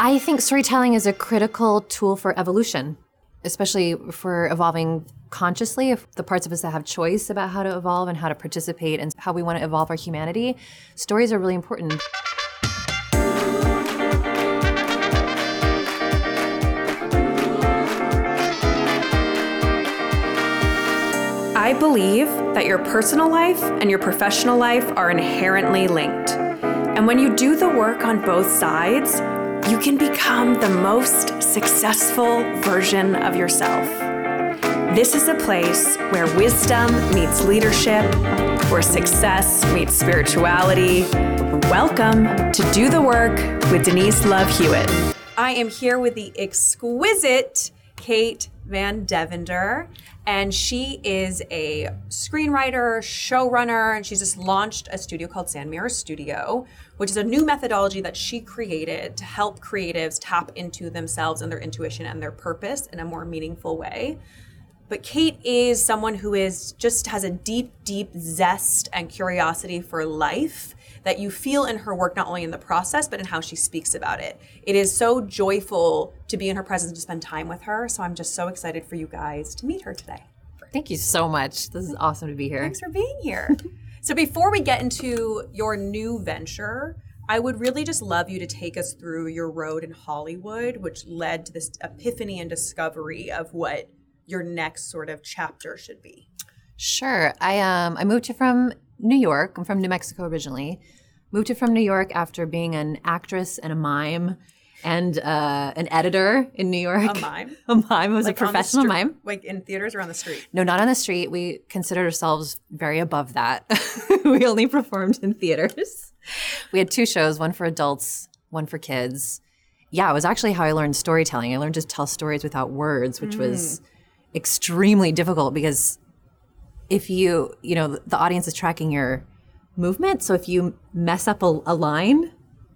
I think storytelling is a critical tool for evolution, especially for evolving consciously. If the parts of us that have choice about how to evolve and how to participate and how we want to evolve our humanity, stories are really important. I believe that your personal life and your professional life are inherently linked. And when you do the work on both sides, you can become the most successful version of yourself. This is a place where wisdom meets leadership, where success meets spirituality. Welcome to Do the Work with Denise Love Hewitt. I am here with the exquisite Kate Van Devender and she is a screenwriter, showrunner, and she's just launched a studio called Sand Mirror Studio, which is a new methodology that she created to help creatives tap into themselves and their intuition and their purpose in a more meaningful way. But Kate is someone who is just has a deep, deep zest and curiosity for life that you feel in her work, not only in the process, but in how she speaks about it. It is so joyful to be in her presence and to spend time with her. So I'm just so excited for you guys to meet her today. Thank you so much. This is awesome to be here. Thanks for being here. so before we get into your new venture, I would really just love you to take us through your road in Hollywood, which led to this epiphany and discovery of what your next sort of chapter should be. Sure. I um I moved to from New York. I'm from New Mexico originally. Moved to from New York after being an actress and a mime and uh, an editor in New York. A mime? a mime. I was Like a professional stre- mime. Like in theaters or on the street? No, not on the street. We considered ourselves very above that. we only performed in theaters. We had two shows, one for adults, one for kids. Yeah, it was actually how I learned storytelling. I learned to tell stories without words, which was extremely difficult because if you, you know, the audience is tracking your movement, so if you mess up a, a line,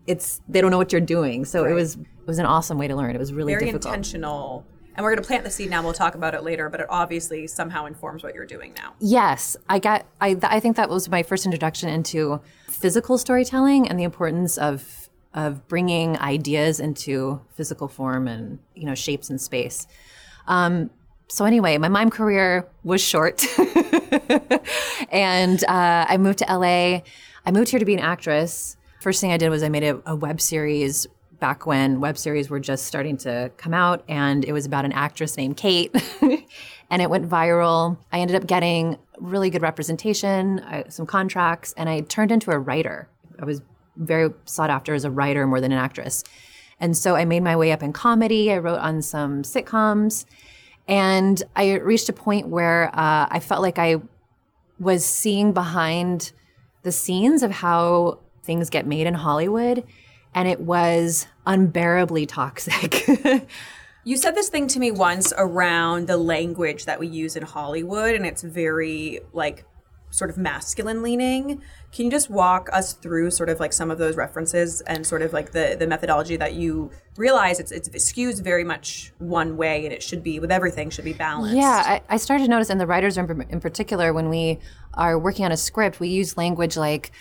it's they don't know what you're doing. So it was it was an awesome way to learn. It was really Very difficult. intentional. And we're going to plant the seed now. We'll talk about it later, but it obviously somehow informs what you're doing now. Yes, I got. I th- I think that was my first introduction into physical storytelling and the importance of of bringing ideas into physical form and you know shapes and space. Um, so anyway, my mime career was short, and uh, I moved to LA. I moved here to be an actress. First thing I did was I made a, a web series back when web series were just starting to come out, and it was about an actress named Kate, and it went viral. I ended up getting really good representation, uh, some contracts, and I turned into a writer. I was very sought after as a writer more than an actress. And so I made my way up in comedy. I wrote on some sitcoms. And I reached a point where uh, I felt like I was seeing behind the scenes of how things get made in Hollywood. And it was unbearably toxic. You said this thing to me once around the language that we use in Hollywood, and it's very like sort of masculine leaning. Can you just walk us through sort of like some of those references and sort of like the the methodology that you realize it's it's it skews very much one way, and it should be with everything should be balanced. Yeah, I, I started to notice in the writers' room in particular, when we are working on a script, we use language like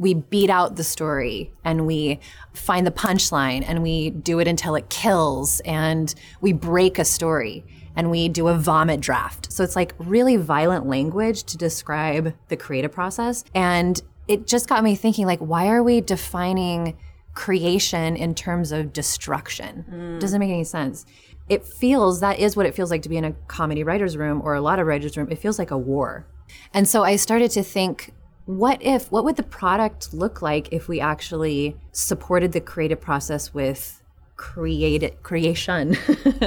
we beat out the story and we find the punchline and we do it until it kills and we break a story and we do a vomit draft. So it's like really violent language to describe the creative process. And it just got me thinking like, why are we defining creation in terms of destruction? Mm. Doesn't make any sense it feels that is what it feels like to be in a comedy writer's room or a lot of writers' room. It feels like a war. And so I started to think, what if, what would the product look like if we actually supported the creative process with create creation,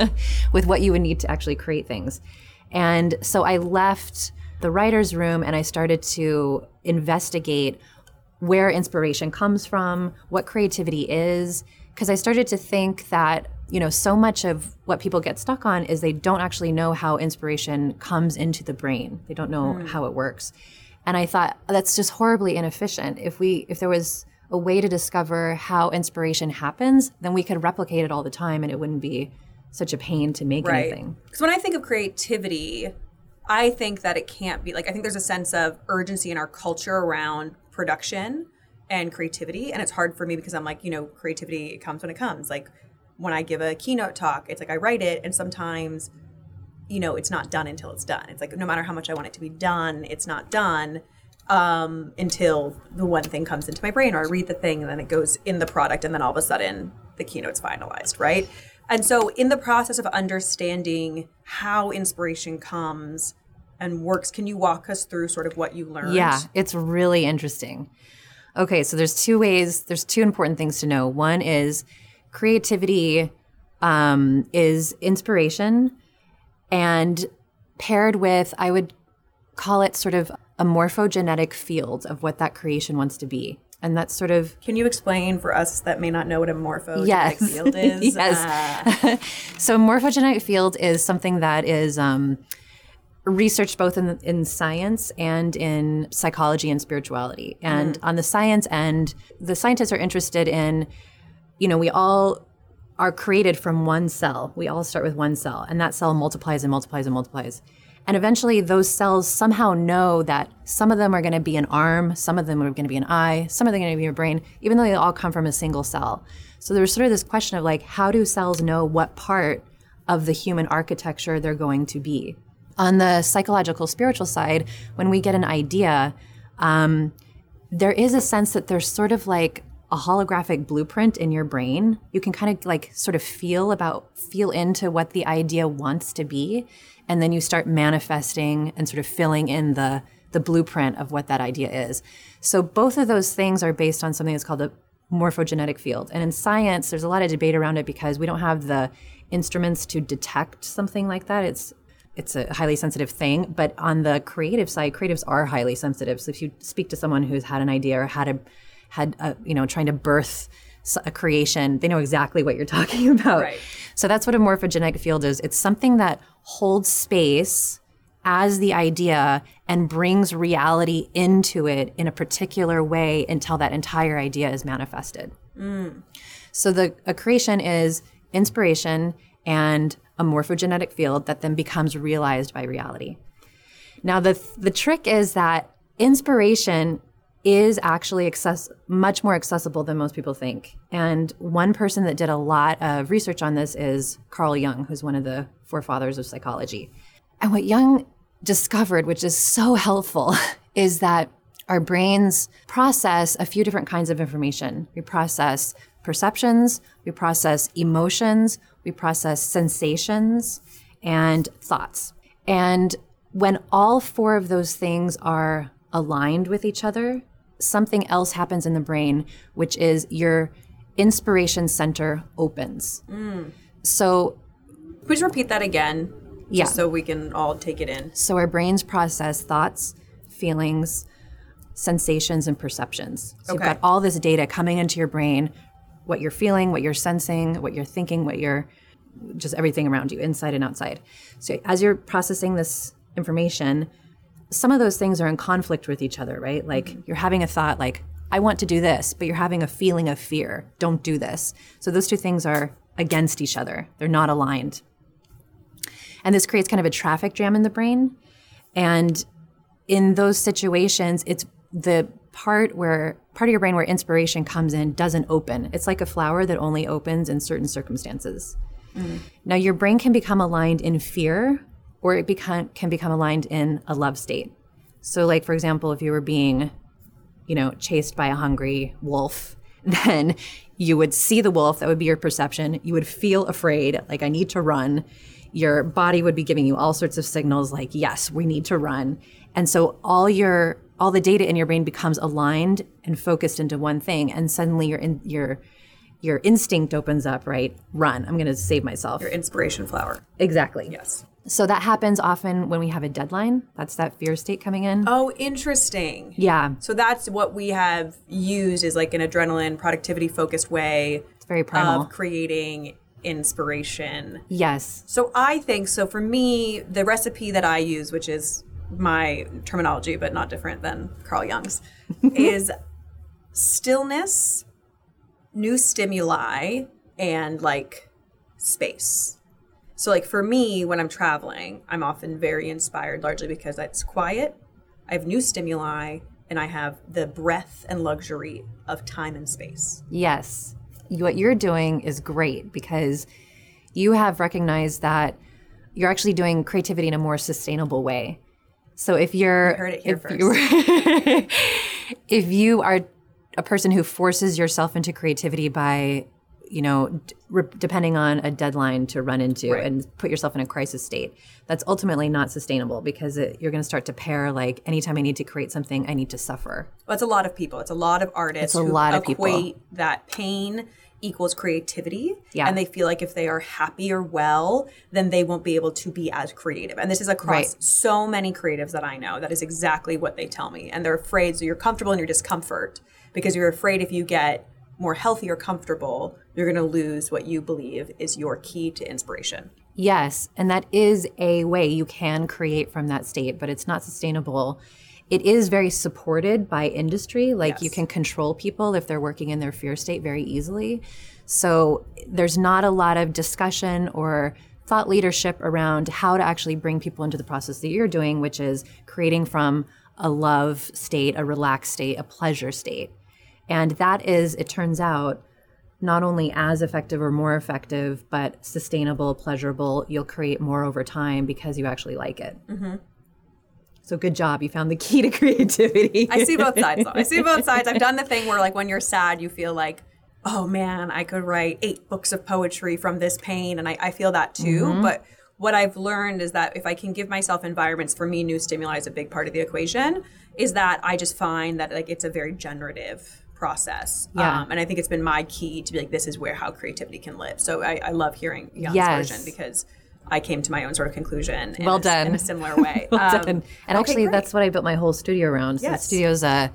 with what you would need to actually create things? And so I left the writer's room and I started to investigate where inspiration comes from, what creativity is, because I started to think that you know so much of what people get stuck on is they don't actually know how inspiration comes into the brain. They don't know hmm. how it works. And I thought that's just horribly inefficient. If we if there was a way to discover how inspiration happens, then we could replicate it all the time and it wouldn't be such a pain to make right. anything. Because when I think of creativity, I think that it can't be like I think there's a sense of urgency in our culture around production and creativity, and it's hard for me because I'm like, you know, creativity it comes when it comes. Like when I give a keynote talk, it's like I write it and sometimes you know, it's not done until it's done. It's like no matter how much I want it to be done, it's not done um, until the one thing comes into my brain or I read the thing and then it goes in the product and then all of a sudden the keynote's finalized, right? And so in the process of understanding how inspiration comes and works, can you walk us through sort of what you learned? Yeah, it's really interesting. Okay, so there's two ways, there's two important things to know. One is creativity um, is inspiration and paired with, I would call it sort of a morphogenetic field of what that creation wants to be. And that's sort of Can you explain for us that may not know what a morphogenetic Yes. field is? Yes. Uh, so morphogenetic field is something that is um, researched both in, in science and in psychology and spirituality. And on the science end, the scientists are interested in, you know, we all are created from one cell. We all start with one cell, and that cell multiplies and multiplies and multiplies. And eventually, those cells somehow know that some of them are going to be an arm, some of them are going to be an eye, some of them are going to be a brain, even though they all come from a single cell. So there's sort of this question of like, how do cells know what part of the human architecture they're going to be? On the psychological, spiritual side, when we get an idea, um, there is a sense that there's sort of like a holographic blueprint in your brain. You can kind of like sort of feel about, feel into what the idea wants to be. And then you start manifesting and sort of filling in the, the blueprint of what that idea is. So both of those things are based on something that's called a morphogenetic field. And in science, there's a lot of debate around it because we don't have the instruments to detect something like that. It's it's a highly sensitive thing. But on the creative side, creatives are highly sensitive. So if you speak to someone who's had an idea or had a had a, you know trying to birth a creation, they know exactly what you're talking about. Right. So that's what a morphogenetic field is. It's something that holds space as the idea and brings reality into it in a particular way until that entire idea is manifested. Mm. So the a creation is inspiration and a morphogenetic field that then becomes realized by reality. Now the the trick is that inspiration is actually access- much more accessible than most people think. And one person that did a lot of research on this is Carl Jung, who's one of the forefathers of psychology. And what Jung discovered, which is so helpful, is that our brains process a few different kinds of information. We process perceptions, we process emotions, we process sensations, and thoughts. And when all four of those things are aligned with each other, something else happens in the brain, which is your inspiration center opens. So please repeat that again. Yeah. Just so we can all take it in. So our brains process thoughts, feelings, sensations, and perceptions. So Okay. you've got all this data coming into your brain, what you're feeling, what you're sensing, what you're thinking, what you're just everything around you, inside and outside. So as you're processing this information, some of those things are in conflict with each other, right? Like mm-hmm. you're having a thought like, I want to do this, but you're having a feeling of fear. Don't do this. So those two things are against each other. They're not aligned. And this creates kind of a traffic jam in the brain. And in those situations, it's the part where part of your brain where inspiration comes in doesn't open. It's like a flower that only opens in certain circumstances. Mm-hmm. Now, your brain can become aligned in fear, or it become, can become aligned in a love state. So, like for example, if you were being, you know, chased by a hungry wolf, then you would see the wolf. That would be your perception. You would feel afraid, like I need to run. Your body would be giving you all sorts of signals, like yes, we need to run. And so all your all the data in your brain becomes aligned and focused into one thing, and suddenly your in, your your instinct opens up. Right, run. I'm going to save myself. Your inspiration flower. Exactly. Yes. So that happens often when we have a deadline. That's that fear state coming in. Oh, interesting. Yeah, So that's what we have used is like an adrenaline productivity focused way it's very primal. of creating inspiration. yes. So I think so for me, the recipe that I use, which is my terminology but not different than Carl Jung's, is stillness, new stimuli, and like space. So like for me, when I'm traveling, I'm often very inspired largely because it's quiet, I have new stimuli, and I have the breadth and luxury of time and space. Yes. what you're doing is great because you have recognized that you're actually doing creativity in a more sustainable way. So if you're heard it here if first. you if you are a person who forces yourself into creativity by you know d- re- depending on a deadline to run into Right. and put yourself in a crisis state that's ultimately not sustainable because it, you're going to start to pair like anytime i need to create something i need to suffer Well, it's a lot of people. It's a lot of artists It's a who lot of people. equate that pain equals creativity. Yeah. And they feel like if they are happy or well, then they won't be able to be as creative. And this is across Right. so many creatives that I know. That is exactly what they tell me. And they're afraid. So you're comfortable in your discomfort because you're afraid if you get more healthy or comfortable, you're going to lose what you believe is your key to inspiration. Yes, and that is a way you can create from that state, but it's not sustainable. It is very supported by industry. Like you can control people if they're working in their fear state very easily. So there's not a lot of discussion or thought leadership around how to actually bring people into the process that you're doing, which is creating from a love state, a relaxed state, a pleasure state. And that is, it turns out, not only as effective or more effective, but sustainable, pleasurable. You'll create more over time because you actually like it. So good job. You found the key to creativity. I see both sides though. I see both sides. I've done the thing where like when you're sad, you feel like, oh man, I could write eight books of poetry from this pain. And I, I feel that too. Mm-hmm. But what I've learned is that if I can give myself environments, for me, new stimuli is a big part of the equation, is that I just find that like it's a very generative process. Yeah. Um, and I think it's been my key to be like, this is where how creativity can live. So I, I love hearing Jung's Yes. version because I came to my own sort of conclusion in, Well a, in a similar way. Well Um, done. And okay, actually, great. that's what I built my whole studio around. So Yes. the studio's a,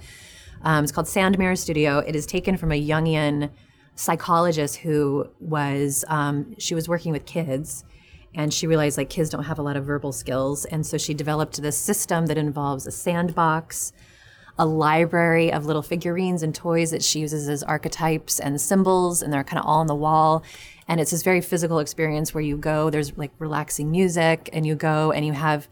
um, it's called Sand Mirror Studio. It is taken from a Jungian psychologist who was, um, she was working with kids and she realized like kids don't have a lot of verbal skills. And so she developed this system that involves a sandbox, a library of little figurines and toys that she uses as archetypes and symbols, and they're kind of all on the wall. And it's this very physical experience where you go, there's like relaxing music, and you go and you have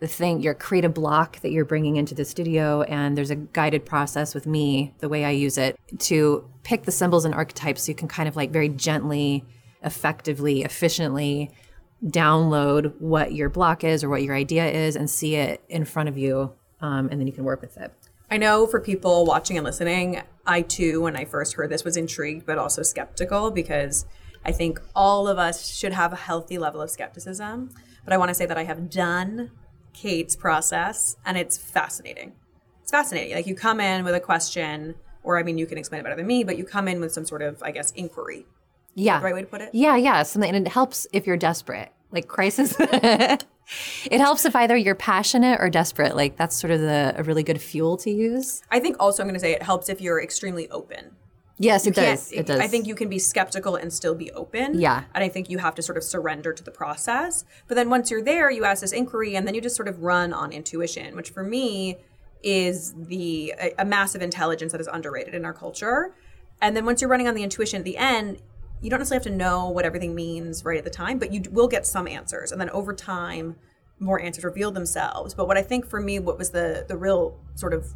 the thing, your creative block that you're bringing into the studio, and there's a guided process with me, the way I use it, to pick the symbols and archetypes so you can kind of like very gently, effectively, efficiently download what your block is or what your idea is and see it in front of you, um, and then you can work with it. I know for people watching and listening, I too, when I first heard this, was intrigued but also skeptical because I think all of us should have a healthy level of skepticism. But I want to say that I have done Kate's process and it's fascinating. It's fascinating. Like you come in with a question, or I mean, you can explain it better than me, but you come in with some sort of, I guess, inquiry. Yeah. the right way to put it? Yeah, yeah. Something and it helps if you're desperate. Like crisis. it helps if either you're passionate or desperate. Like that's sort of the a really good fuel to use. I think also I'm going to say it helps if you're extremely open. Yes, it does. It does. I think you can be skeptical and still be open. Yeah. And I think you have to sort of surrender to the process. But then once you're there, you ask this inquiry and then you just sort of run on intuition, which for me is the a, a massive intelligence that is underrated in our culture. And then once you're running on the intuition at the end, you don't necessarily have to know what everything means right at the time, but you will get some answers. And then over time, more answers reveal themselves. But what I think for me, what was the the real sort of,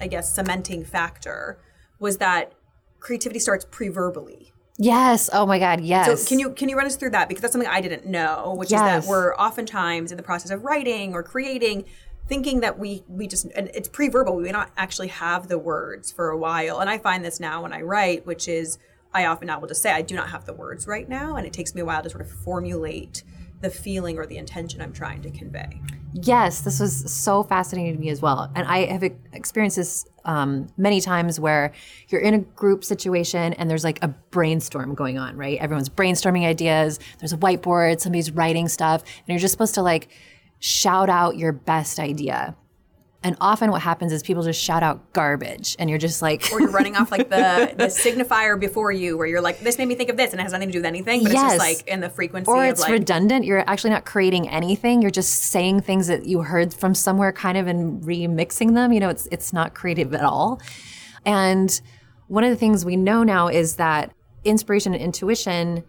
I guess, cementing factor was that creativity starts pre-verbally. yes. Oh my God. Yes. So can you can you run us through that because that's something I didn't know, which Yes. is that we're oftentimes in the process of writing or creating thinking that we we just and it's pre-verbal we may not actually have the words for a while and i find this now when i write which is i often now will just say i do not have the words right now and it takes me a while to sort of formulate the feeling or the intention i'm trying to convey Yes, this was so fascinating to me as well. And I have experienced this um, many times where you're in a group situation and there's like a brainstorm going on, right? Everyone's brainstorming ideas, there's a whiteboard, somebody's writing stuff, and you're just supposed to like shout out your best idea. And often what happens is people just shout out garbage, and you're just like, or you're running off like the the signifier before you where you're like this made me think of this and it has nothing to do with anything but it's Yes. just like in the frequency or it's like redundant. You're actually not creating anything. You're just saying things that you heard from somewhere, kind of, and remixing them. You know, it's it's not creative at all. And one of the things we know now is that inspiration and intuition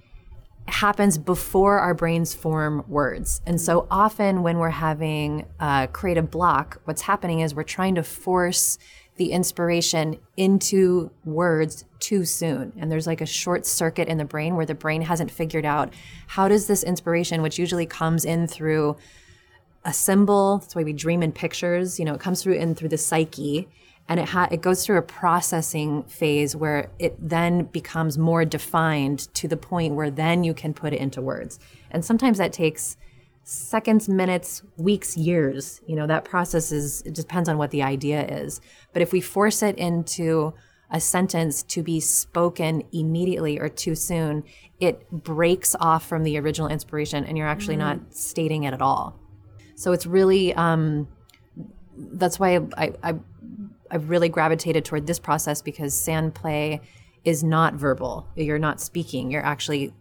happens before our brains form words. And so often when we're having a creative block, what's happening is we're trying to force the inspiration into words too soon. And there's like a short circuit in the brain where the brain hasn't figured out how does this inspiration, which usually comes in through a symbol, that's why we dream in pictures, you know, it comes through in through the psyche and it ha- it goes through a processing phase where it then becomes more defined to the point where then you can put it into words. And sometimes that takes seconds, minutes, weeks, years. You know, that process is, it depends on what the idea is. But if we force it into a sentence to be spoken immediately or too soon, it breaks off from the original inspiration and you're actually not stating it at all. So it's really, um, that's why I, I, I've really gravitated toward this process because sand play is not verbal. You're not speaking. You're actually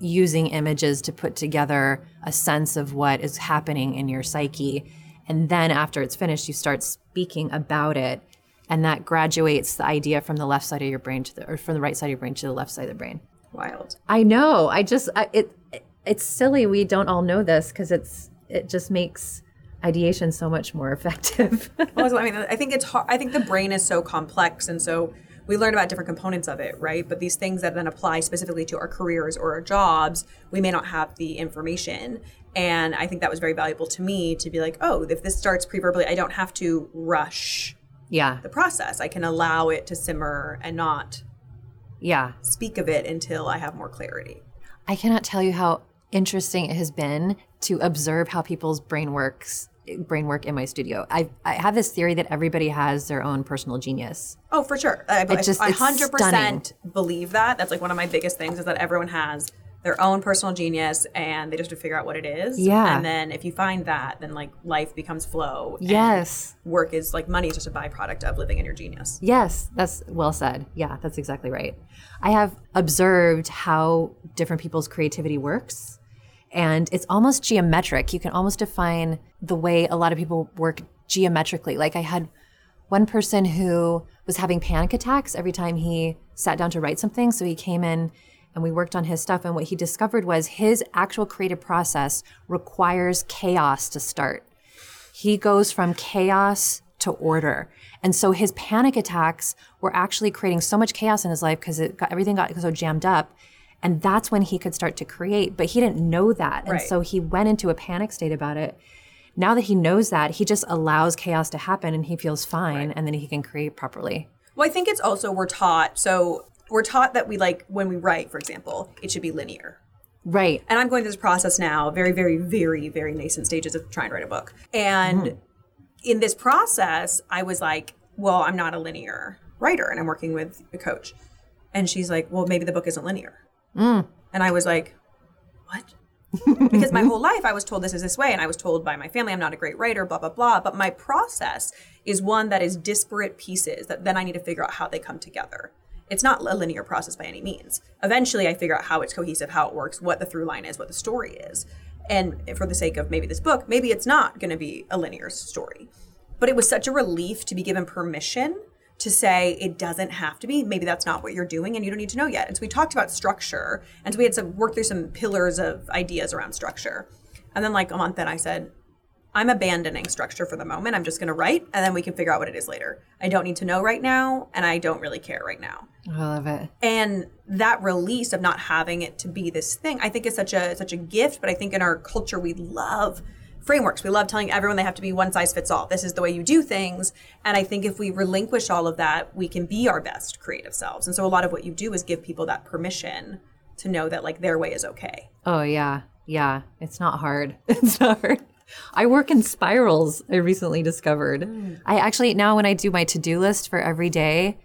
using images to put together a sense of what is happening in your psyche. And then after it's finished, you start speaking about it. And that graduates the idea from the left side of your brain to the, or from the right side of your brain to the left side of the brain. Wild. I know. I just, I, it, it's silly we don't all know this because it's, it just makes ideation so much more effective. Also, I mean, I think it's hard. I think the brain is so complex, and so we learn about different components of it, right? But these things that then apply specifically to our careers or our jobs, we may not have the information. And I think that was very valuable to me to be like, oh, if this starts pre-verbally, I don't have to rush yeah. the process. I can allow it to simmer and not Yeah. speak of it until I have more clarity. I cannot tell you how interesting it has been to observe how people's brain works brain work in my studio. I I have this theory that everybody has their own personal genius. Oh, for sure. I, I, just- I it's 100% believe that. That's like one of my biggest things is that everyone has their own personal genius and they just have to figure out what it is. Yeah. And then if you find that, then like life becomes flow. Yes. Work is like money is just a byproduct of living in your genius. Yes, that's well said. Yeah, that's exactly right. I have observed how different people's creativity works, and it's almost geometric. You can almost define the way a lot of people work geometrically. Like I had one person who was having panic attacks every time he sat down to write something. So he came in and we worked on his stuff. And what he discovered was his actual creative process requires chaos to start he goes from chaos to order. And so his panic attacks were actually creating so much chaos in his life because it got everything got so jammed up. And that's when he could start to create. But he didn't know that. And Right. so he went into a panic state about it. Now that he knows that, he just allows chaos to happen and he feels fine and then he can create properly. Well, I think it's also we're taught. So we're taught that we like when we write, for example, it should be linear. Right. and I'm going through this process now, very, very, very, very nascent stages of trying to write a book. And mm-hmm. in this process, I was like, well, I'm not a linear writer, and I'm working with a coach. And she's like, well, maybe the book isn't linear. Mm. And I was like, what? because my whole life I was told this is this way, and I was told by my family I'm not a great writer, blah, blah, blah. But my process is one that is disparate pieces that then I need to figure out how they come together. It's not a linear process by any means. Eventually, I figure out how it's cohesive, how it works, what the through line is, what the story is. And for the sake of maybe this book, maybe it's not going to be a linear story. But it was such a relief to be given permission to say it doesn't have to be. Maybe that's not what you're doing and you don't need to know yet. And so we talked about structure. And so we had to work through some pillars of ideas around structure. And then, like a month in, I said, I'm abandoning structure for the moment. I'm just going to write and then we can figure out what it is later. I don't need to know right now and I don't really care right now. I love it. And that release of not having it to be this thing, I think is such a such a gift, but I think in our culture we love frameworks. We love telling everyone they have to be one size fits all. This is the way you do things. And I think if we relinquish all of that, we can be our best creative selves. And so a lot of what you do is give people that permission to know that like their way is okay. Oh yeah, yeah. It's not hard. It's not hard. I work in spirals. I recently discovered. Hmm. I actually now when I do my to do list for every day,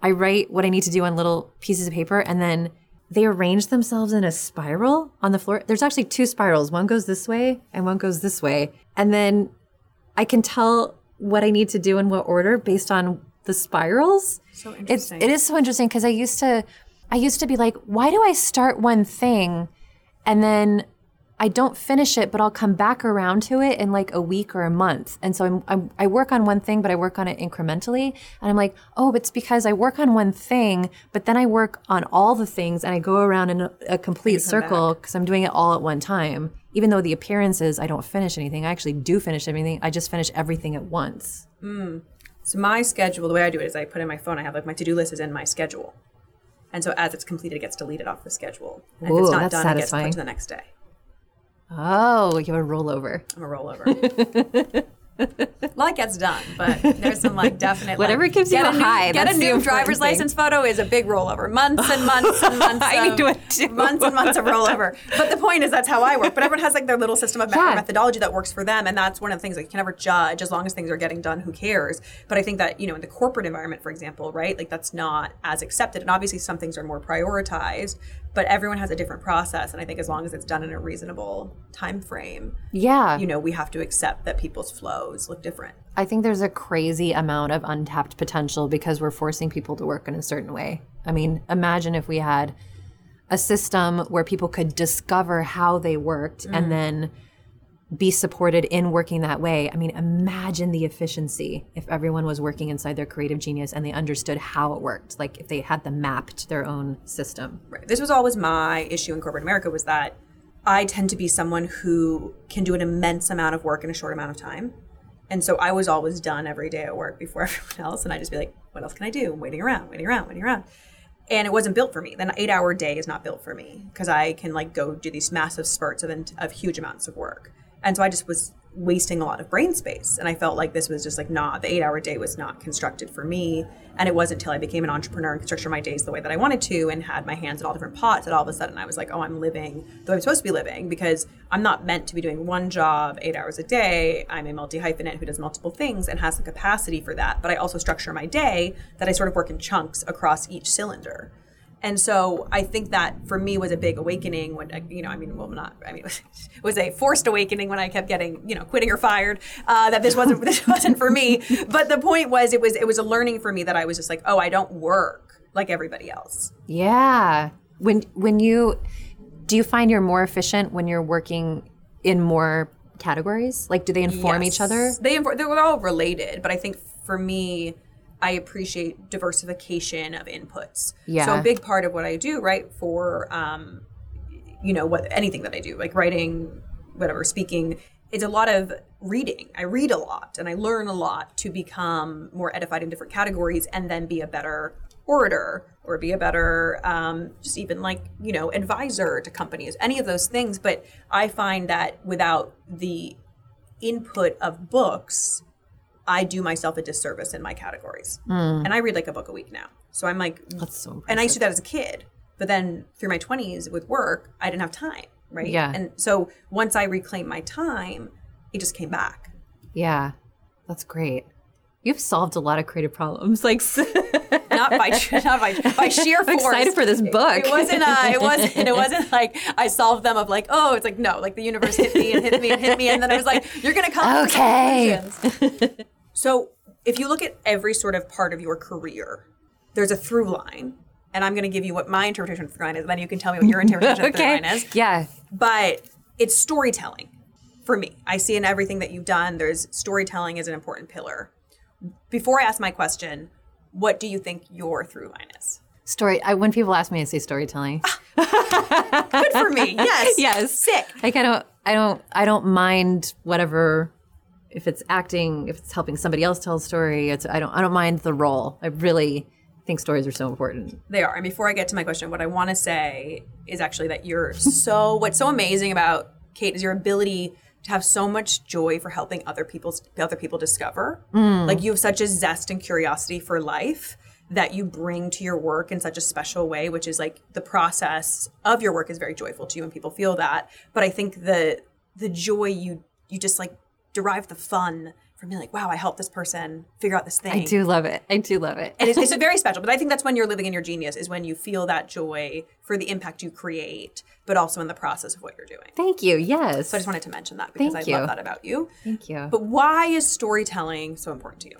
I write what I need to do on little pieces of paper, and then they arrange themselves in a spiral on the floor. There's actually two spirals. One goes this way, and one goes this way, and then I can tell what I need to do in what order based on the spirals. So It's interesting. it is so interesting because I used to I used to be like, why do I start one thing and then I don't finish it, but I'll come back around to it in like a week or a month. And so I'm, I'm, I work on one thing, but I work on it incrementally. And I'm like, oh, but it's because I work on one thing, but then I work on all the things and I go around in a, a complete circle because I'm doing it all at one time. Even though the appearance is I don't finish anything, I actually do finish everything. I just finish everything at once. Mm. So my schedule, the way I do it is I put in my phone. I have like my to do list is in my schedule, and so as it's completed, it gets deleted off the schedule. And if Ooh, it's not done, it gets satisfying. put to the next day. Oh, you have a rollover. I'm a rollover. a lot gets done, but there's some like definite Whatever like, gives you a a new, high, Get a new driver's thing. license photo is a big rollover. Months and months and months. I need of- to it too. Months and months of rollover. But the point is that's how I work. But everyone has like their little system of Yeah. methodology that works for them, and that's one of the things like you can never judge as long as things are getting done. Who cares? But I think that you know in the corporate environment, for example, right, like that's not as accepted, and obviously some things are more prioritized. But everyone has a different process, and I think as long as it's done in a reasonable time frame, Yeah. you know, we have to accept that people's flows look different. I think there's a crazy amount of untapped potential because we're forcing people to work in a certain way. I mean, imagine if we had a system where people could discover how they worked and mm-hmm. then be supported in working that way. I mean, imagine the efficiency if everyone was working inside their creative genius and they understood how it worked. Like if they had the map to their own system. Right. This was always my issue in corporate America was that I tend to be someone who can do an immense amount of work in a short amount of time. And so I was always done every day at work before everyone else. And I'd just be like, what else can I do? I'm waiting around, waiting around, waiting around. And it wasn't built for me. Then eight hour day is not built for me because I can like go do these massive spurts of, of huge amounts of work. And so I just was wasting a lot of brain space. And I felt like this was just like, nah, the eight hour day was not constructed for me. And it wasn't until I became an entrepreneur and constructed my days the way that I wanted to and had my hands in all different pots that all of a sudden I was like, oh, I'm living the way I'm supposed to be living because I'm not meant to be doing one job eight hours a day. I'm a multi hyphenate who does multiple things and has the capacity for that. But I also structure my day that I sort of work in chunks across each cylinder. And so I think that for me was a big awakening when, uh, you know, I mean, well, not, I mean, it was a forced awakening when I kept getting, you know, quitting or fired, uh, that this wasn't, this wasn't for me. But the point was, it was, it was a learning for me that I was just like, oh, I don't work like everybody else. Yeah. When when you do you find you're more efficient when you're working in more categories? Like do they inform each other? They, infor- they're all related, but I think for me, I appreciate diversification of inputs. Yeah. So a big part of what I do, right, for um, you know, what anything that I do, like writing, whatever, speaking, it's a lot of reading. I read a lot and I learn a lot to become more edified in different categories and then be a better orator or be a better um, just even like you know advisor to companies any of those things but i find that without the input of books i do myself a disservice in my categories hmm. and i read like a book a week now so i'm like. That's so and I used to do that as a kid. But then through my 20s with work, I didn't have time, right? Yeah. And so once I reclaimed my time, it just came back. Yeah. That's great. You've solved a lot of creative problems. Like Not by not by, by sheer force. I'm excited for this book. It, it wasn't uh, it wasn't it wasn't like I solved them of like, oh, it's like no, like the universe hit me and hit me and hit me and then it was like, you're gonna come up with some Okay. so if you look at every sort of part of your career, there's a through line. And I'm gonna give you what my interpretation of through line is, then you can tell me what your interpretation of through line is. Yeah. but it's storytelling for me. I see in everything that you've done, there's storytelling is an important pillar. Before I ask my question, what do you think your through line is? Story I when people ask me I say storytelling. Ah, good for me. Yes. yes. Sick. Like I don't I don't I don't mind whatever if it's acting, if it's helping somebody else tell a story, it's I don't I don't mind the role. I really think stories are so important. They are. And before I get to my question, what I want to say is actually that you're so, what's so amazing about Kate is your ability to have so much joy for helping other people, other people discover. Mm. Like you have such a zest and curiosity for life that you bring to your work in such a special way, which is like the process of your work is very joyful to you and people feel that. But I think the, the joy you, you just like derive the fun from being like, wow, I helped this person figure out this thing I do love it. I do love it. and it's, it's very special. But I think that's when you're living in your genius is when you feel that joy for the impact you create, but also in the process of what you're doing. Thank you. Yes. So I just wanted to mention that because Thank I you. love that about you. Thank you. But why is storytelling so important to you?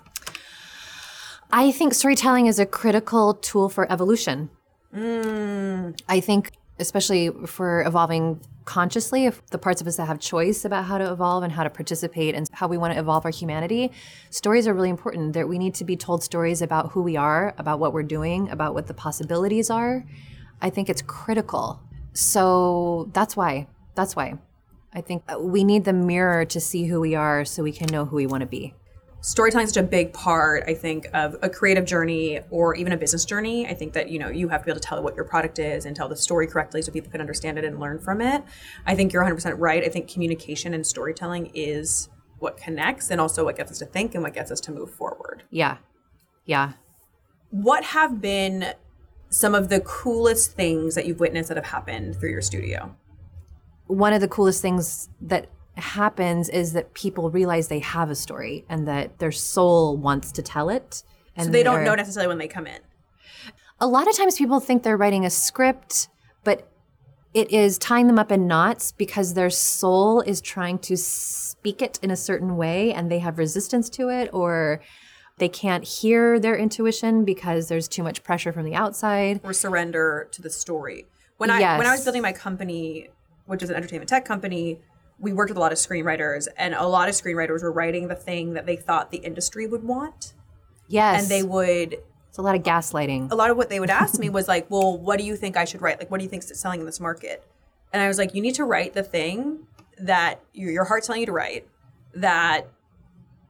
I think storytelling is a critical tool for evolution. Mm. I think, especially for evolving consciously, if the parts of us that have choice about how to evolve and how to participate and how we want to evolve our humanity, stories are really important. That we need to be told stories about who we are, about what we're doing, about what the possibilities are. I think it's critical. So that's why. That's why. I think uh, we need the mirror to see who we are so we can know who we want to be. Storytelling is such a big part, I think, of a creative journey or even a business journey. I think that, you know, you have to be able to tell what your product is and tell the story correctly so people can understand it and learn from it. I think you're 100% right. I think communication and storytelling is what connects and also what gets us to think and what gets us to move forward. Yeah. Yeah. What have been some of the coolest things that you've witnessed that have happened through your studio? One of the coolest things that happens is that people realize they have a story and that their soul wants to tell it. And So they don't know necessarily when they come in. a lot of times people think they're writing a script, but it is tying them up in knots because their soul is trying to speak it in a certain way and they have resistance to it or they can't hear their intuition because there's too much pressure from the outside. or surrender to the story. When I when I was building my company, which is an entertainment tech company, we worked with a lot of screenwriters, and a lot of screenwriters were writing the thing that they thought the industry would want, Yes. and they would. it's a lot of gaslighting. A lot of what they would ask me was like, "Well, what do you think I should write? Like, what do you think is selling in this market?" And I was like, "You need to write the thing that your, your heart's telling you to write, that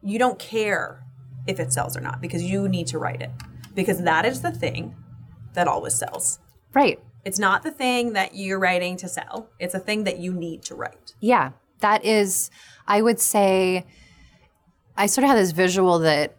you don't care if it sells or not, because you need to write it, because that is the thing that always sells." Right. It's not the thing that you're writing to sell. It's a thing that you need to write. Yeah, that is, I would say, I sort of have this visual that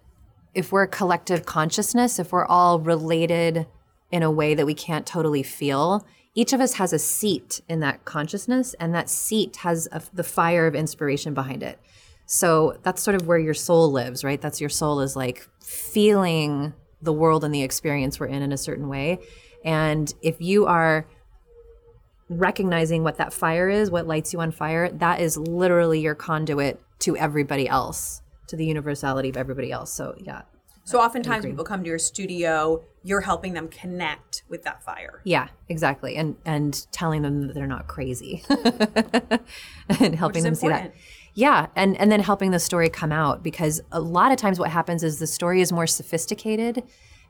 if we're collective consciousness, if we're all related in a way that we can't totally feel, each of us has a seat in that consciousness, and that seat has a, the fire of inspiration behind it. So that's sort of where your soul lives, right? That's your soul is like feeling the world and the experience we're in in a certain way. And if you are recognizing what that fire is, what lights you on fire, that is literally your conduit to everybody else, to the universality of everybody else. So, yeah. So oftentimes people come to your studio, you're helping them connect with that fire. Yeah, exactly. And and telling them that they're not crazy. and helping them see that. Yeah, and and then helping the story come out because a lot of times what happens is the story is more sophisticated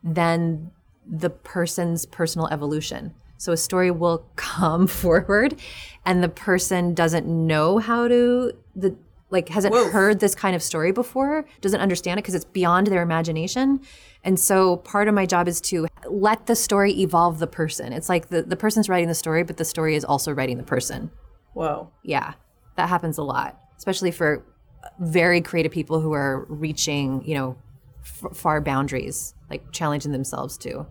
than the person's personal evolution. So a story will come forward and the person doesn't know how to the like hasn't Whoa. heard this kind of story before, doesn't understand it because it's beyond their imagination. And so part of my job is to let the story evolve the person. It's like the, the person's writing the story, but the story is also writing the person. Whoa. Yeah, that happens a lot, especially for very creative people who are reaching, you know, f- far boundaries, like challenging themselves to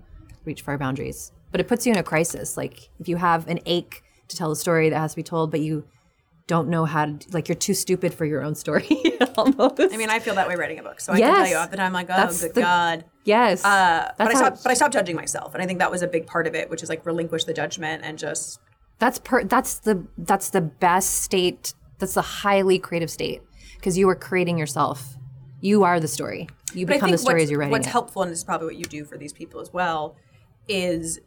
reach far boundaries. But it puts you in a crisis. Like if you have an ache to tell a story that has to be told, but you don't know how to, like you're too stupid for your own story almost. I mean, I feel that way writing a book. So I can tell you half the time, like, oh, That's good the- God. yes. Uh, but, I stopped, but I stopped judging myself. And I think that was a big part of it, which is like relinquish the judgment and just, That's per that's the that's the best state. That's the highly creative state because you are creating yourself. You are the story. You But become the story as you're writing what's it. helpful, and this is probably what you do for these people as well, is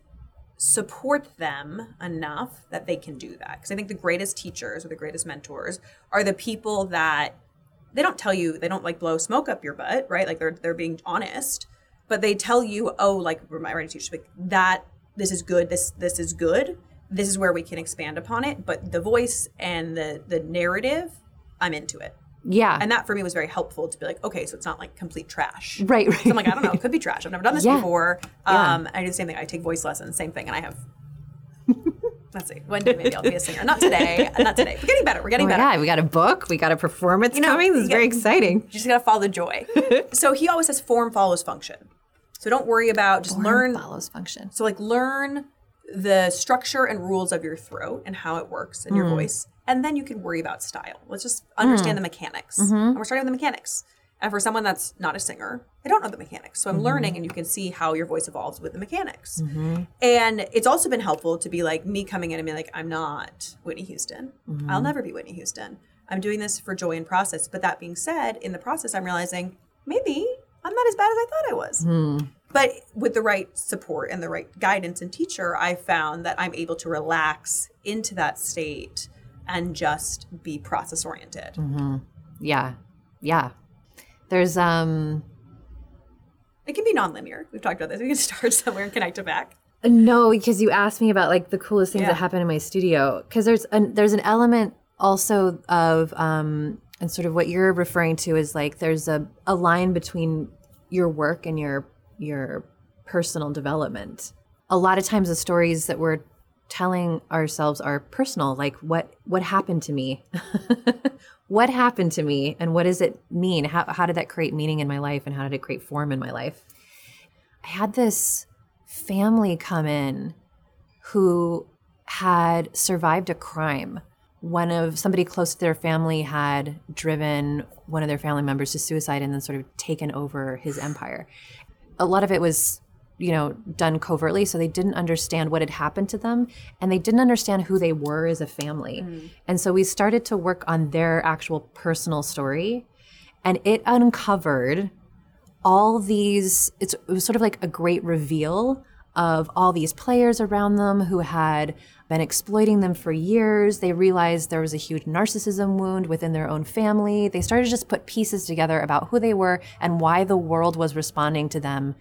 support them enough that they can do that. Because I think the greatest teachers or the greatest mentors are the people that they don't tell you they don't like blow smoke up your butt, right? Like they're they're being honest, but they tell you, oh, like my writing teacher, like that this is good, this this is good, this is where we can expand upon it. But the voice and the the narrative, I'm into it. Yeah. And that for me was very helpful to be like, okay, so it's not like complete trash. right. Right. So I'm like, I don't know, it could be trash. I've never done this Yeah. before. Yeah. Um, I do the same thing. I take voice lessons, same thing, and I have. Let's see. One day maybe I'll be a singer. Not today. Not today. We're getting better. We're getting Oh better. God, we got a book. We got a performance You know, coming. This is very exciting. You just gotta follow the joy. so he always says form follows function. So don't worry about just learn. follows function. So like learn the structure and rules of your throat and how it works in Hmm. your voice, and then you can worry about style. Let's just understand the mechanics. Mm-hmm. And we're starting with the mechanics. And for someone that's not a singer, I don't know the mechanics. So I'm Mm-hmm. learning, and you can see how your voice evolves with the mechanics. And it's also been helpful to be like me coming in and be like, I'm not Whitney Houston. Mm-hmm. I'll never be Whitney Houston. I'm doing this for joy and process. But that being said, in the process, I'm realizing maybe I'm not as bad as I thought I was. Hmm. But with the right support and the right guidance and teacher, I found that I'm able to relax into that state and just be process oriented. Mm-hmm. Yeah. Yeah. There's um It can be nonlinear. We've talked about this. We can start somewhere and connect it back. no because you asked me about like the coolest things Yeah. that happen in my studio because there's an there's an element also of um and sort of what you're referring to is like there's a, a line between your work and your your personal development. A lot of times the stories that we're telling ourselves our personal, like what what happened to me? what happened to me and what does it mean? How how did that create meaning in my life and how did it create form in my life? I had this family come in who had survived a crime one of somebody close to their family had driven one of their family members to suicide and then sort of taken over his empire. A lot of it was, you know, done covertly, so they didn't understand what had happened to them and they didn't understand who they were as a family. Mm. And so we started to work on their actual personal story and it uncovered all these it was sort of like a great reveal of all these players around them who had been exploiting them for years. They realized there was a huge narcissism wound within their own family. They started to just put pieces together about who they were and why the world was responding to them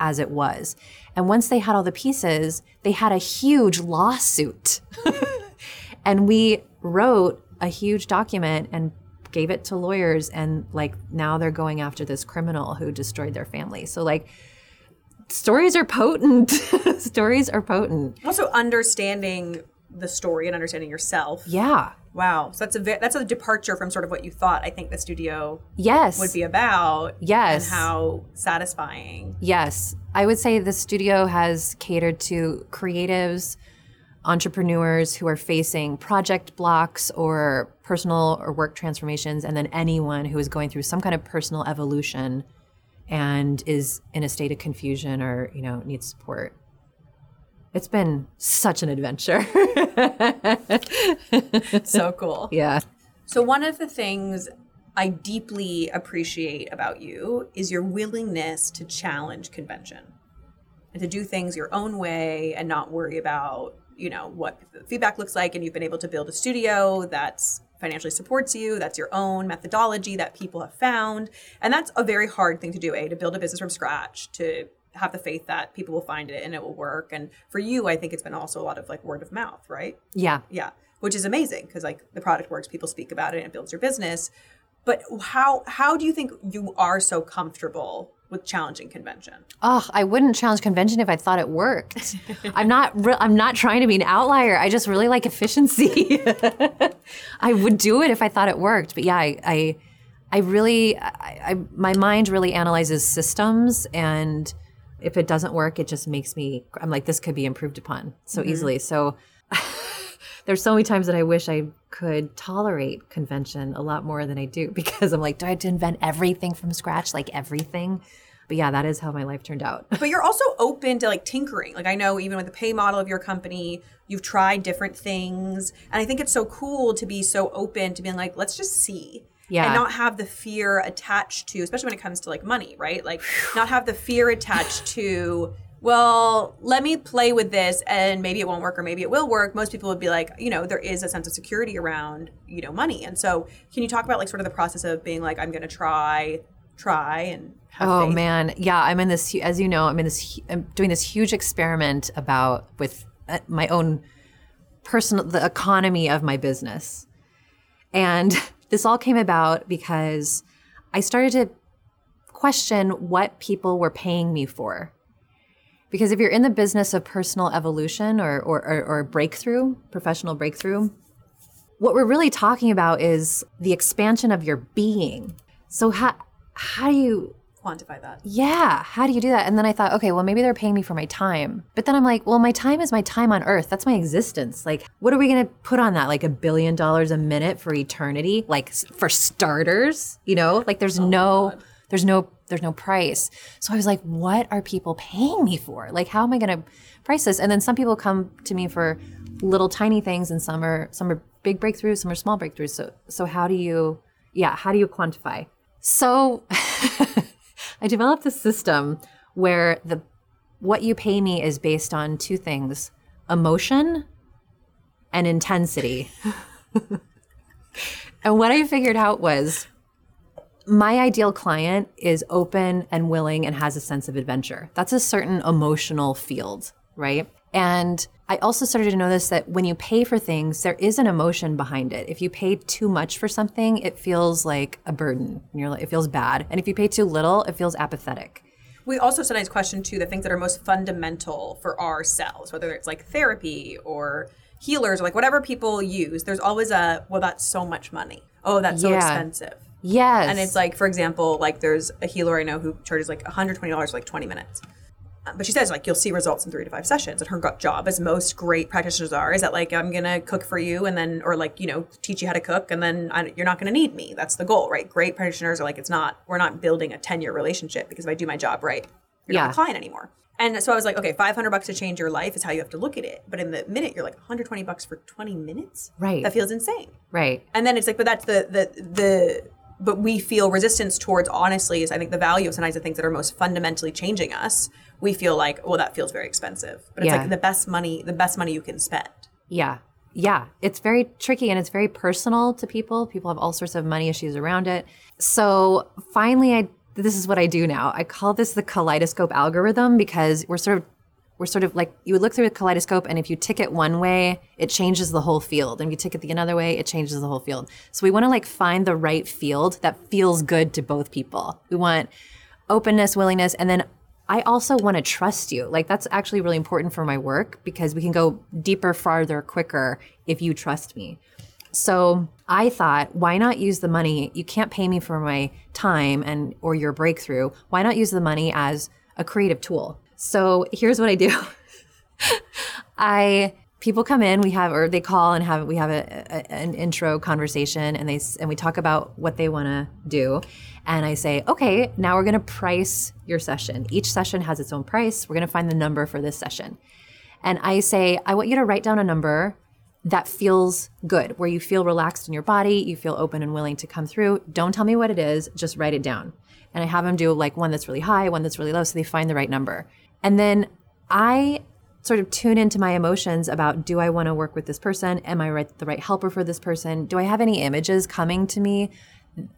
as it was. And once they had all the pieces, they had a huge lawsuit. and we wrote a huge document and gave it to lawyers and like now they're going after this criminal who destroyed their family. So like stories are potent. stories are potent. Also, understanding the story and understanding yourself. Yeah. Wow. So that's a that's a departure from sort of what you thought. I think the studio yes would be about. Yes. And how satisfying. Yes, I would say the studio has catered to creatives, entrepreneurs who are facing project blocks or personal or work transformations, and then anyone who is going through some kind of personal evolution and is in a state of confusion or you know needs support it's been such an adventure so cool yeah so one of the things i deeply appreciate about you is your willingness to challenge convention and to do things your own way and not worry about you know what feedback looks like and you've been able to build a studio that's financially supports you. That's your own methodology that people have found. And that's a very hard thing to do, A, to build a business from scratch, to have the faith that people will find it and it will work. And for you, I think it's been also a lot of like word of mouth, right? Yeah. Yeah. Which is amazing because like the product works, people speak about it and it builds your business. But how how do you think you are so comfortable with challenging convention? Oh, I wouldn't challenge convention if I thought it worked. I'm not. Re- I'm not trying to be an outlier. I just really like efficiency. I would do it if I thought it worked. But yeah, I, I, I really, I, I, my mind really analyzes systems, and if it doesn't work, it just makes me. I'm like, this could be improved upon so mm-hmm. easily. So. there's so many times that I wish I could tolerate convention a lot more than I do because I'm like, do I have to invent everything from scratch, like everything? But yeah, that is how my life turned out. but you're also open to like tinkering. Like I know even with the pay model of your company, you've tried different things. And I think it's so cool to be so open to being like, let's just see. Yeah. And not have the fear attached to, especially when it comes to like money, right? Like not have the fear attached to well, let me play with this and maybe it won't work or maybe it will work. Most people would be like, you know, there is a sense of security around, you know, money. And so, can you talk about like sort of the process of being like, I'm going to try, try and oh faith? man, yeah, I'm in this, as you know, I'm in this, I'm doing this huge experiment about with uh, my own personal, the economy of my business. And this all came about because I started to question what people were paying me for because if you're in the business of personal evolution or, or, or, or breakthrough, professional breakthrough, what we're really talking about is the expansion of your being. So how how do you quantify that? Yeah, how do you do that? And then I thought, okay, well maybe they're paying me for my time. But then I'm like, well my time is my time on earth. That's my existence. Like what are we going to put on that? Like a billion dollars a minute for eternity? Like for starters, you know? Like there's oh no there's no there's no price. So I was like, what are people paying me for? Like, how am I going to price this? And then some people come to me for little tiny things, and some are some are big breakthroughs, some are small breakthroughs. So so how do you yeah how do you quantify? So I developed a system where the what you pay me is based on two things: emotion and intensity. and what I figured out was my ideal client is open and willing and has a sense of adventure. That's a certain emotional field, right? And I also started to notice that when you pay for things, there is an emotion behind it. If you pay too much for something, it feels like a burden. And you're like, it feels bad. And if you pay too little, it feels apathetic. We also sometimes question too the things that are most fundamental for ourselves, whether it's like therapy or healers or like whatever people use. There's always a well, that's so much money. Oh, that's so Yeah. expensive. Yes. And it's like, for example, like there's a healer I know who charges like $120 for like 20 minutes. But she says like you'll see results in three to five sessions. And her job, as most great practitioners are, is that like I'm gonna cook for you and then, or like you know, teach you how to cook and then I, you're not gonna need me. That's the goal, right? Great practitioners are like it's not. We're not building a 10 year relationship because if I do my job right, you're Yeah. not a client anymore. And so I was like, okay, 500 bucks to change your life is how you have to look at it. But in the minute, you're like 120 bucks for 20 minutes. Right. That feels insane right. and then it's like but that's the the the but we feel resistance towards honestly is i think the value of sometimes the things that are most fundamentally changing us we feel like well that feels very expensive but it's Yeah. like the best money the best money you can spend Yeah. Yeah. It's very tricky and it's very personal to people. People have all sorts of money issues around it. So finally, I this is what I do now. I call this the kaleidoscope algorithm because we're sort of we're sort of like you would look through a kaleidoscope and if you tick it one way, it changes the whole field. And if you tick it the another way, it changes the whole field. So we want to like find the right field that feels good to both people. We want openness, willingness, and then I also want to trust you. Like that's actually really important for my work because we can go deeper, farther, quicker if you trust me. So I thought, why not use the money? You can't pay me for my time and or your breakthrough. Why not use the money as a creative tool? So here's what I do. I people come in, we have or they call and have we have a, a- an intro conversation and they and we talk about what they want to do. And I say, "Okay, now we're going to price your session. Each session has its own price. We're going to find the number for this session." And I say, "I want you to write down a number that feels good, where you feel relaxed in your body, you feel open and willing to come through. Don't tell me what it is, just write it down." And I have them do like one that's really high, one that's really low, so they find the right number. And then I sort of tune into my emotions about do I want to work with this person? Am I right, the right helper for this person? Do I have any images coming to me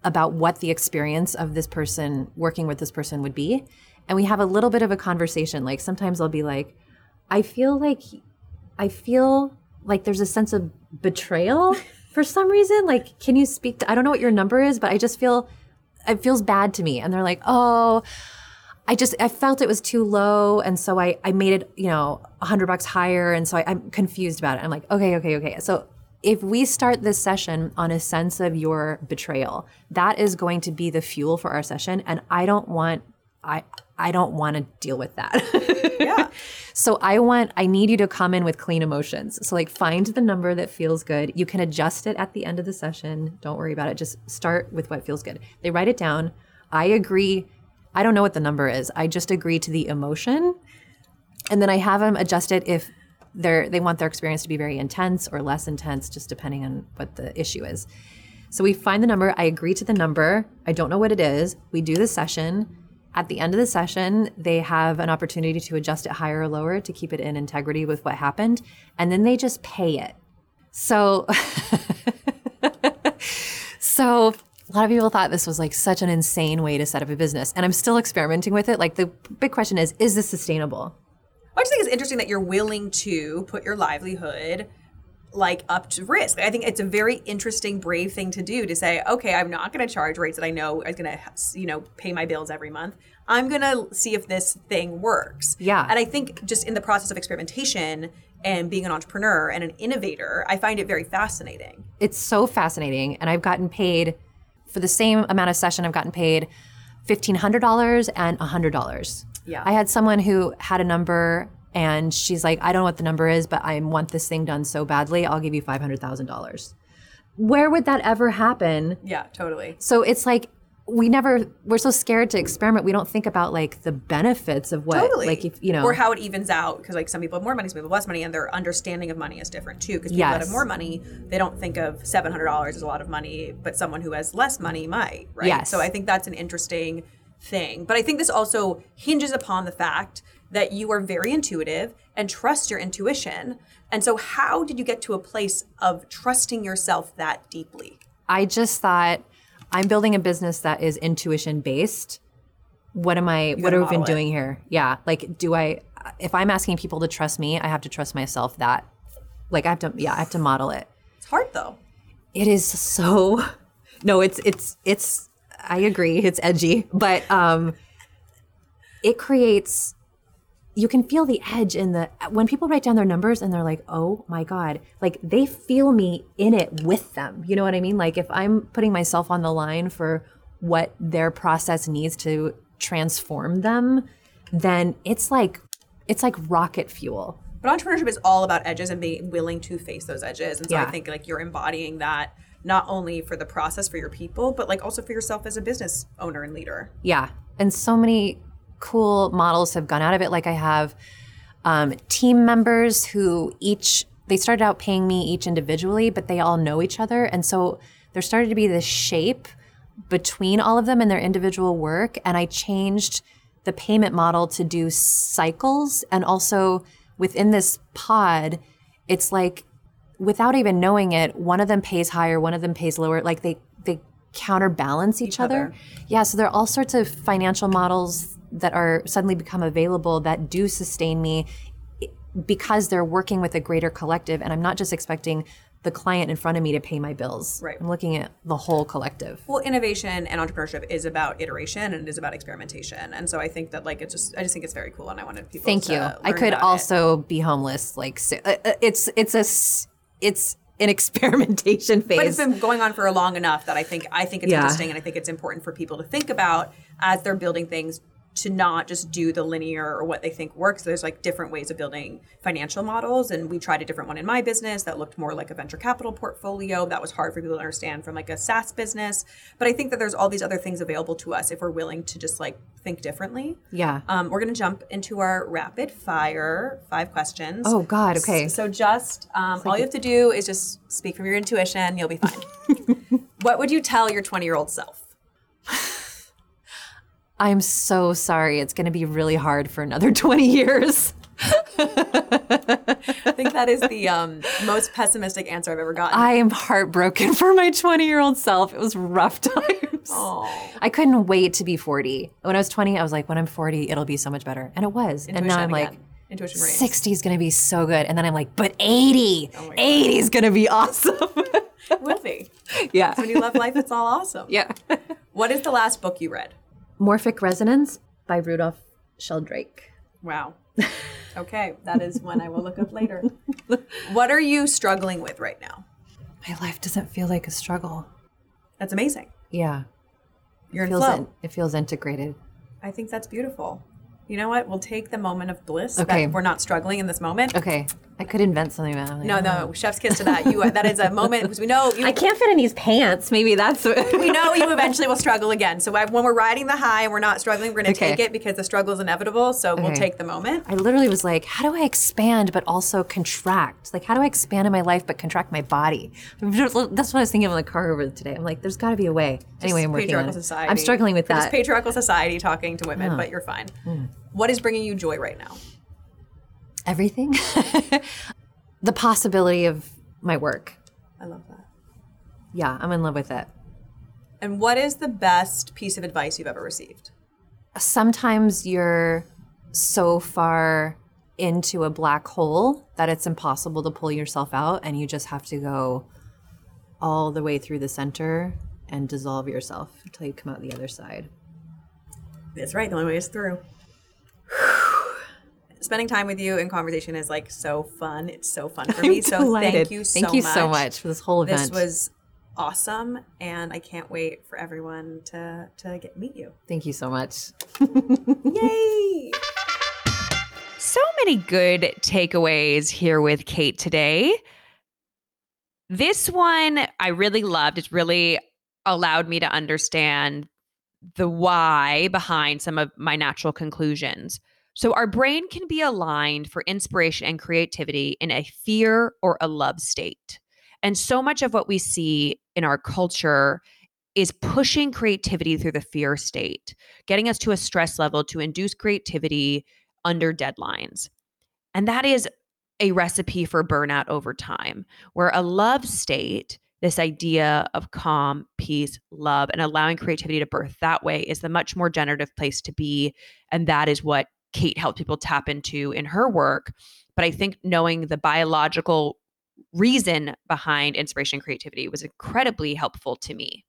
about what the experience of this person working with this person would be? And we have a little bit of a conversation. Like sometimes I'll be like, I feel like I feel like there's a sense of betrayal for some reason. Like, can you speak to I don't know what your number is, but I just feel it feels bad to me. And they're like, oh, I just I felt it was too low, and so I I made it you know a hundred bucks higher, and so I, I'm confused about it. I'm like, okay, okay, okay. So if we start this session on a sense of your betrayal, that is going to be the fuel for our session, and I don't want I I don't want to deal with that. yeah So I want I need you to come in with clean emotions. So like find the number that feels good. You can adjust it at the end of the session. Don't worry about it. Just start with what feels good. They write it down. I agree. I don't know what the number is. I just agree to the emotion. And then I have them adjust it if they're they want their experience to be very intense or less intense, just depending on what the issue is. So we find the number. I agree to the number. I don't know what it is. We do the session. At the end of the session, they have an opportunity to adjust it higher or lower to keep it in integrity with what happened. And then they just pay it. So, so a lot of people thought this was like such an insane way to set up a business. And I'm still experimenting with it. Like the big question is, is this sustainable? I just think it's interesting that you're willing to put your livelihood like up to risk. I think it's a very interesting, brave thing to do to say, okay, I'm not going to charge rates that I know is going to, you know, pay my bills every month. I'm going to see if this thing works. Yeah. And I think just in the process of experimentation and being an entrepreneur and an innovator, I find it very fascinating. it's so fascinating and i've gotten paid for the same amount of session i've gotten paid $1500 and $100 Yeah. i had someone who had a number and she's like i don't know what the number is but i want this thing done so badly i'll give you $500000 where would that ever happen Yeah, totally. so it's like we never we're so scared to experiment we don't think about like the benefits of what Totally. like if you know or how it evens out because like some people have more money, some people have less money, and their understanding of money is different too. Because people that have more money, they don't think of seven hundred dollars as a lot of money, but someone who has less money might, right? Yes. So I think that's an interesting thing. But I think this also hinges upon the fact that you are very intuitive and trust your intuition. And so, how did you get to a place of trusting yourself that deeply? I just thought I'm building a business that is intuition based. What am I what have we been model it. doing here? Yeah. Like do I if I'm asking people to trust me, I have to trust myself that like I have to yeah, I have to model it. It's hard though. It is so no, it's it's it's I agree, it's edgy, but um it creates you can feel the edge in the when people write down their numbers and they're like, "Oh my god." Like they feel me in it with them. You know what I mean? Like if I'm putting myself on the line for what their process needs to transform them, then it's like it's like rocket fuel. But entrepreneurship is all about edges and being willing to face those edges. And so Yeah. I think like you're embodying that not only for the process for your people, but like also for yourself as a business owner and leader. Yeah. And so many cool models have gone out of it. Like I have um, team members who each, they started out paying me each individually, but they all know each other. And so there started to be this shape between all of them and their individual work. And I changed the payment model to do cycles. And also within this pod, it's like without even knowing it, one of them pays higher, one of them pays lower. Like they they counterbalance each, other. other. Yeah, so there are all sorts of financial models that are suddenly become available that do sustain me because they're working with a greater collective and I'm not just expecting the client in front of me to pay my bills. Right. I'm looking at the whole collective. Well, innovation and entrepreneurship is about iteration and it is about experimentation. And so I think that like it's just I just think it's very cool and I wanted people Thank to you. I could about it. also be homeless like so, uh, uh, it's it's a it's an experimentation phase. but it's been going on for a long enough that I think I think it's Yeah. interesting and I think it's important for people to think about as they're building things to not just do the linear or what they think works. There's like different ways of building financial models, and we tried a different one in my business that looked more like a venture capital portfolio. That was hard for people to understand from like a SaaS business. But I think that there's all these other things available to us if we're willing to just like think differently. yeah. Um, we're going to jump into our rapid fire five questions. Oh, God, okay. So just um, all you have to do is just speak from your intuition. You'll be fine. what would you tell your 20 year old self? I'm so sorry. It's going to be really hard for another 20 years. I think that is the um, most pessimistic answer I've ever gotten. I am heartbroken for my 20 year old self. It was rough times. Oh. I couldn't wait to be 40. When I was 20, I was like, when I'm 40, it'll be so much better. And it was. Intuition and now I'm like, again. intuition 60 is going to be so good. And then I'm like, but 80, Oh 80 is going to be awesome. it will be. yeah. When you love life, it's all awesome. Yeah. What is the last book you read? Morphic Resonance by Rupert Sheldrake. Wow. Okay, that is one I will look up later. What are you struggling with right now? My life doesn't feel like a struggle. That's amazing. Yeah. You're in Feels flow. in, it feels integrated. I think that's beautiful. You know what? We'll take the moment of bliss Okay. that we're not struggling in this moment. Okay. I could invent something. But I'm No, "Oh." no, chef's kiss to that. You that is a moment because we know you, I can't fit in these pants. Maybe that's what. we know you eventually will struggle again. So when we're riding the high and we're not struggling, we're going to Okay. take it because the struggle is inevitable. So we'll take the moment. I literally was like, how do I expand but also contract? Like, how do I expand in my life but contract my body? That's what I was thinking on the car over today. I'm like, there's got to be a way. anyway, I'm working on patriarchal it. society. I'm struggling with We're Just that. Hmm. patriarchal society talking to women, but you're fine. What is bringing you joy right now? Everything. the possibility of my work. I love that. Yeah, I'm in love with it. And what is the best piece of advice you've ever received? sometimes you're so far into a black hole that it's impossible to pull yourself out and you just have to go all the way through the center and dissolve yourself until you come out the other side. That's right. The only way is through. Spending time with you in conversation is like so fun. It's so fun for me. so thank you so Thank you much. so much for this whole event. This was awesome, and I can't wait for everyone to to get meet you. Thank you so much. Yay! So many good takeaways here with Kate today. This one I really loved. It's really allowed me to understand the why behind some of my natural conclusions. So, our brain can be aligned for inspiration and creativity in a fear or a love state. And so much of what we see in our culture is pushing creativity through the fear state, getting us to a stress level to induce creativity under deadlines. And that is a recipe for burnout over time, where a love state, this idea of calm, peace, love, and allowing creativity to birth that way is the much more generative place to be. And that is what Kate helped people tap into in her work. But I think knowing the biological reason behind inspiration and creativity was incredibly helpful to me.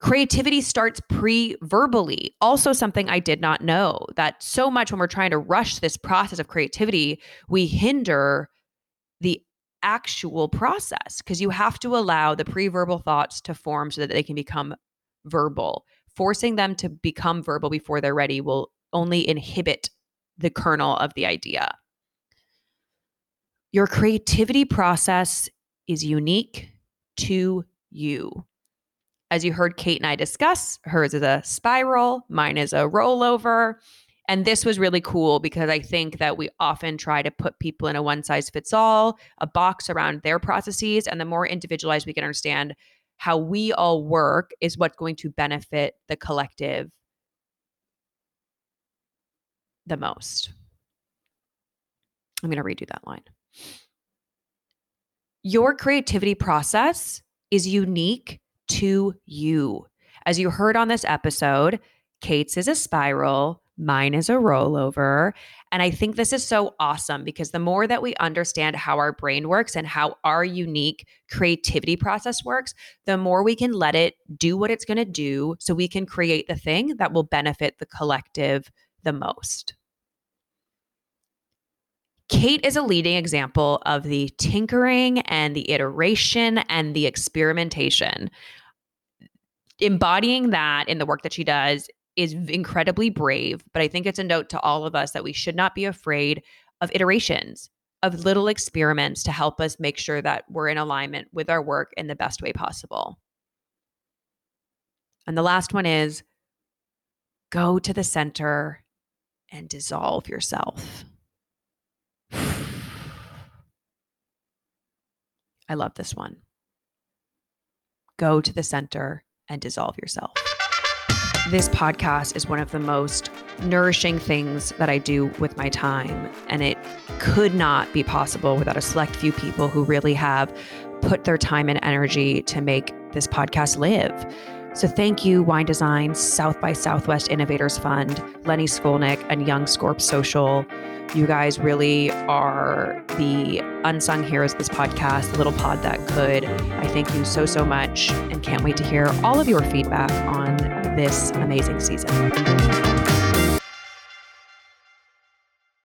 Creativity starts pre verbally. Also, something I did not know that so much when we're trying to rush this process of creativity, we hinder the actual process because you have to allow the pre verbal thoughts to form so that they can become verbal. Forcing them to become verbal before they're ready will only inhibit the kernel of the idea. Your creativity process is unique to you. As you heard Kate and I discuss, hers is a spiral, mine is a rollover. And this was really cool because I think that we often try to put people in a one size fits all, a box around their processes. And the more individualized we can understand how we all work is what's going to benefit the collective the most. I'm going to redo that line. Your creativity process is unique to you. As you heard on this episode, Kate's is a spiral, mine is a rollover. And I think this is so awesome because the more that we understand how our brain works and how our unique creativity process works, the more we can let it do what it's going to do so we can create the thing that will benefit the collective the most. Kate is a leading example of the tinkering and the iteration and the experimentation. Embodying that in the work that she does is incredibly brave, but I think it's a note to all of us that we should not be afraid of iterations, of little experiments to help us make sure that we're in alignment with our work in the best way possible. And the last one is go to the center and dissolve yourself. I love this one. Go to the center and dissolve yourself. This podcast is one of the most nourishing things that I do with my time. And it could not be possible without a select few people who really have put their time and energy to make this podcast live. So thank you, Wine Design, South by Southwest Innovators Fund, Lenny Skolnick, and Young Scorp Social. You guys really are the unsung heroes of this podcast, the little pod that could. I thank you so, so much and can't wait to hear all of your feedback on this amazing season.